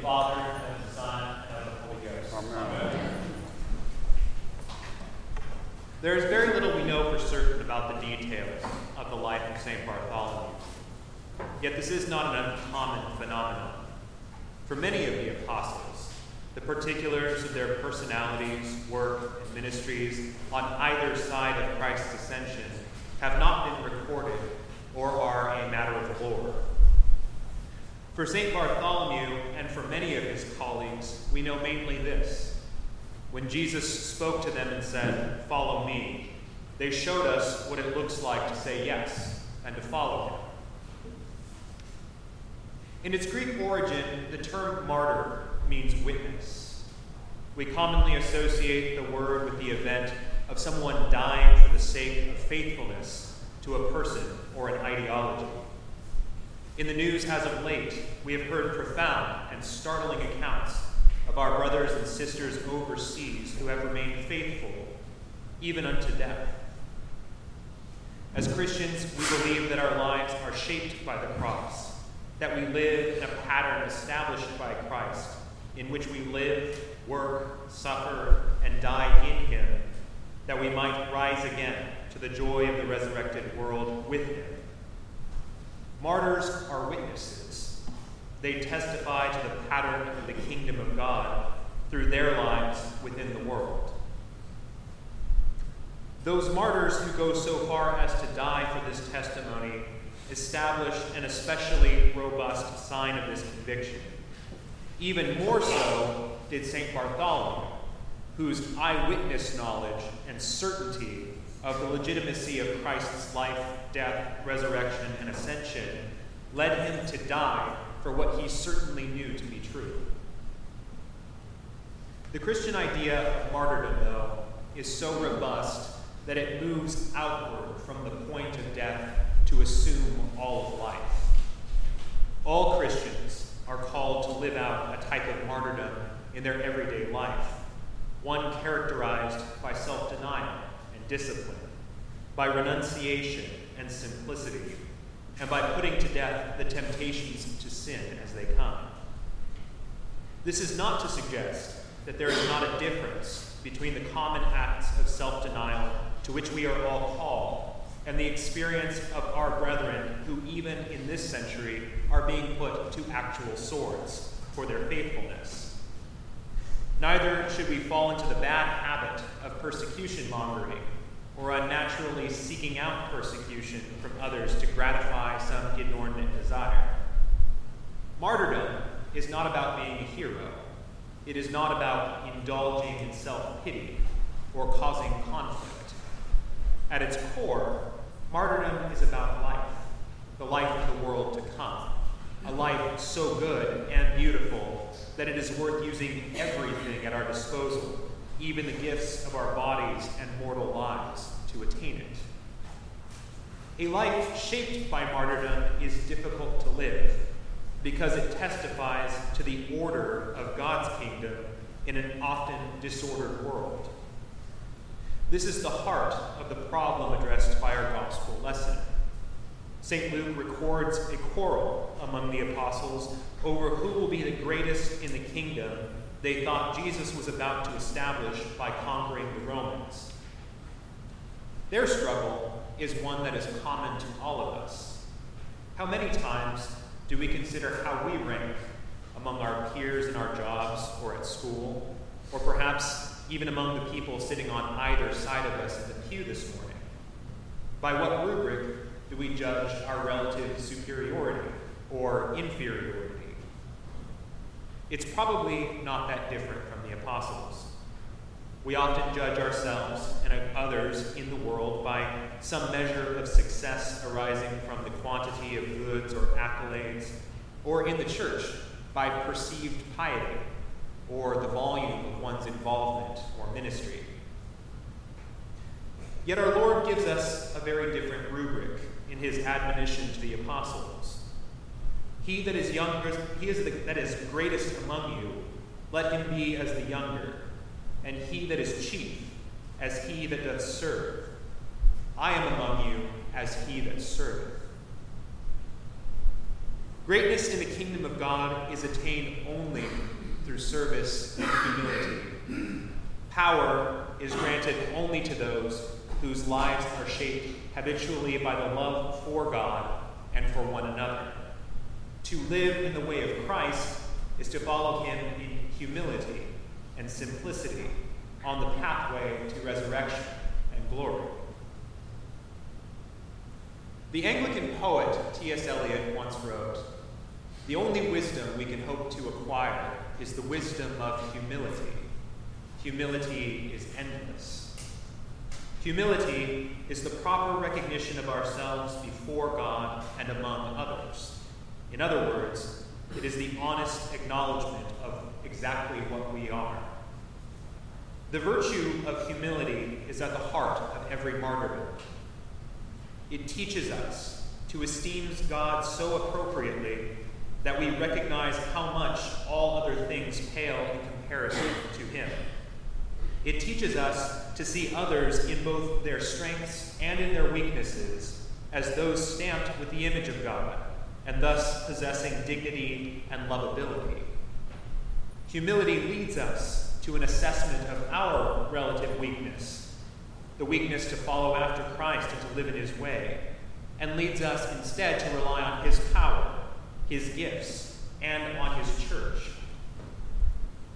the Father, and of the Son, and of the Holy Ghost. Amen. There is very little we know for certain about the details of the life of St. Bartholomew. Yet this is not an uncommon phenomenon. For many of the apostles, the particulars of their personalities, work, and ministries on either side of Christ's ascension have not been recorded or are a matter of lore. For St. Bartholomew and for many of his colleagues, we know mainly this. When Jesus spoke to them and said, Follow me, they showed us what it looks like to say yes and to follow him. In its Greek origin, the term martyr means witness. We commonly associate the word with the event of someone dying for the sake of faithfulness to a person or an ideology. In the news as of late, we have heard profound and startling accounts of our brothers and sisters overseas who have remained faithful even unto death. As Christians, we believe that our lives are shaped by the cross, that we live in a pattern established by Christ, in which we live, work, suffer, and die in Him, that we might rise again to the joy of the resurrected world with Him. Martyrs are witnesses. They testify to the pattern of the kingdom of God through their lives within the world. Those martyrs who go so far as to die for this testimony establish an especially robust sign of this conviction. Even more so did St. Bartholomew, whose eyewitness knowledge and certainty of the legitimacy of Christ's life, death, resurrection, and ascension led him to die for what he certainly knew to be true. The Christian idea of martyrdom, though, is so robust that it moves outward from the point of death to assume all of life. All Christians are called to live out a type of martyrdom in their everyday life, one characterized by self denial and discipline, by renunciation and simplicity, and by putting to death the temptations to sin as they come. This is not to suggest that there is not a difference between the common acts of self denial to which we are all called and the experience of our brethren who, even in this century, are being put to actual swords for their faithfulness. Neither should we fall into the bad habit of persecution mongering or unnaturally seeking out persecution from others to gratify some inordinate desire. Martyrdom is not about being a hero, it is not about indulging in self pity or causing conflict. At its core, martyrdom is about life, the life of the world to come, a life so good that it is worth using everything at our disposal, even the gifts of our bodies and mortal lives, to attain it. A life shaped by martyrdom is difficult to live because it testifies to the order of God's kingdom in an often disordered world. This is the heart of the problem addressed by our gospel lesson. St. Luke records a quarrel among the apostles over who will be the greatest in the kingdom they thought Jesus was about to establish by conquering the Romans. Their struggle is one that is common to all of us. How many times do we consider how we rank among our peers in our jobs or at school, or perhaps even among the people sitting on either side of us in the pew this morning? By what rubric do we judge our relative superiority or inferiority? It's probably not that different from the apostles. We often judge ourselves and others in the world by some measure of success arising from the quantity of goods or accolades, or in the church by perceived piety or the volume of one's involvement or ministry. Yet our Lord gives us a very different rubric in his admonition to the apostles. He that is younger, he is the, that is greatest among you, let him be as the younger, and he that is chief as he that doth serve. I am among you as he that serveth. Greatness in the kingdom of God is attained only through service and humility. Power is granted only to those whose lives are shaped habitually by the love for God and for one another. To live in the way of Christ is to follow him in humility and simplicity on the pathway to resurrection and glory. The Anglican poet T.S. Eliot once wrote The only wisdom we can hope to acquire is the wisdom of humility. Humility is endless. Humility is the proper recognition of ourselves before God and among others. In other words, it is the honest acknowledgement of exactly what we are. The virtue of humility is at the heart of every martyrdom. It teaches us to esteem God so appropriately that we recognize how much all other things pale in comparison to Him. It teaches us to see others in both their strengths and in their weaknesses as those stamped with the image of God and thus possessing dignity and lovability. Humility leads us to an assessment of our relative weakness the weakness to follow after Christ and to live in his way, and leads us instead to rely on his power, his gifts, and on his church.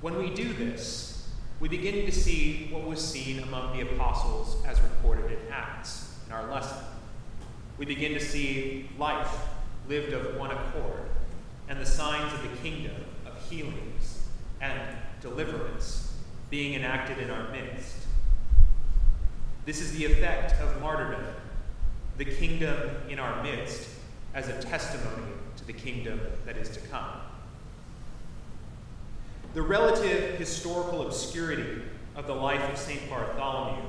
When we do this, we begin to see what was seen among the apostles as recorded in Acts in our lesson. We begin to see life lived of one accord and the signs of the kingdom of healings and deliverance being enacted in our midst. This is the effect of martyrdom, the kingdom in our midst as a testimony to the kingdom that is to come. The relative historical obscurity of the life of St. Bartholomew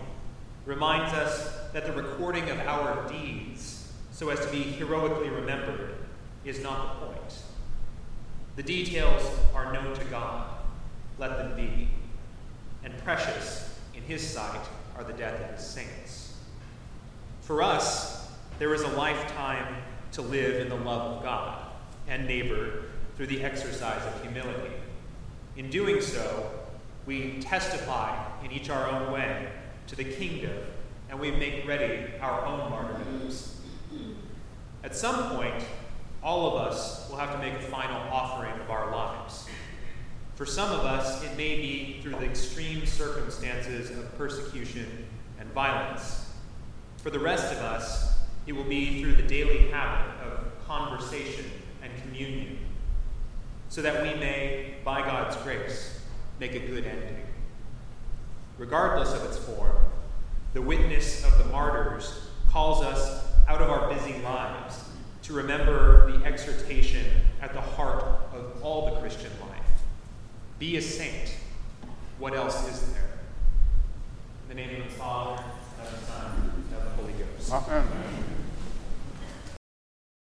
reminds us that the recording of our deeds, so as to be heroically remembered, is not the point. The details are known to God. Let them be. And precious in His sight are the death of his saints. For us, there is a lifetime to live in the love of God and neighbor through the exercise of humility. In doing so, we testify in each our own way to the kingdom, and we make ready our own martyrdoms. At some point, all of us will have to make a final offering of our lives. For some of us, it may be through the extreme circumstances of persecution and violence. For the rest of us, it will be through the daily habit of conversation and communion, so that we may, by God's grace, make a good ending. Regardless of its form, the witness of the martyrs calls us out of our busy lives to remember the exhortation at the heart of all the Christian life be a saint. What else is there?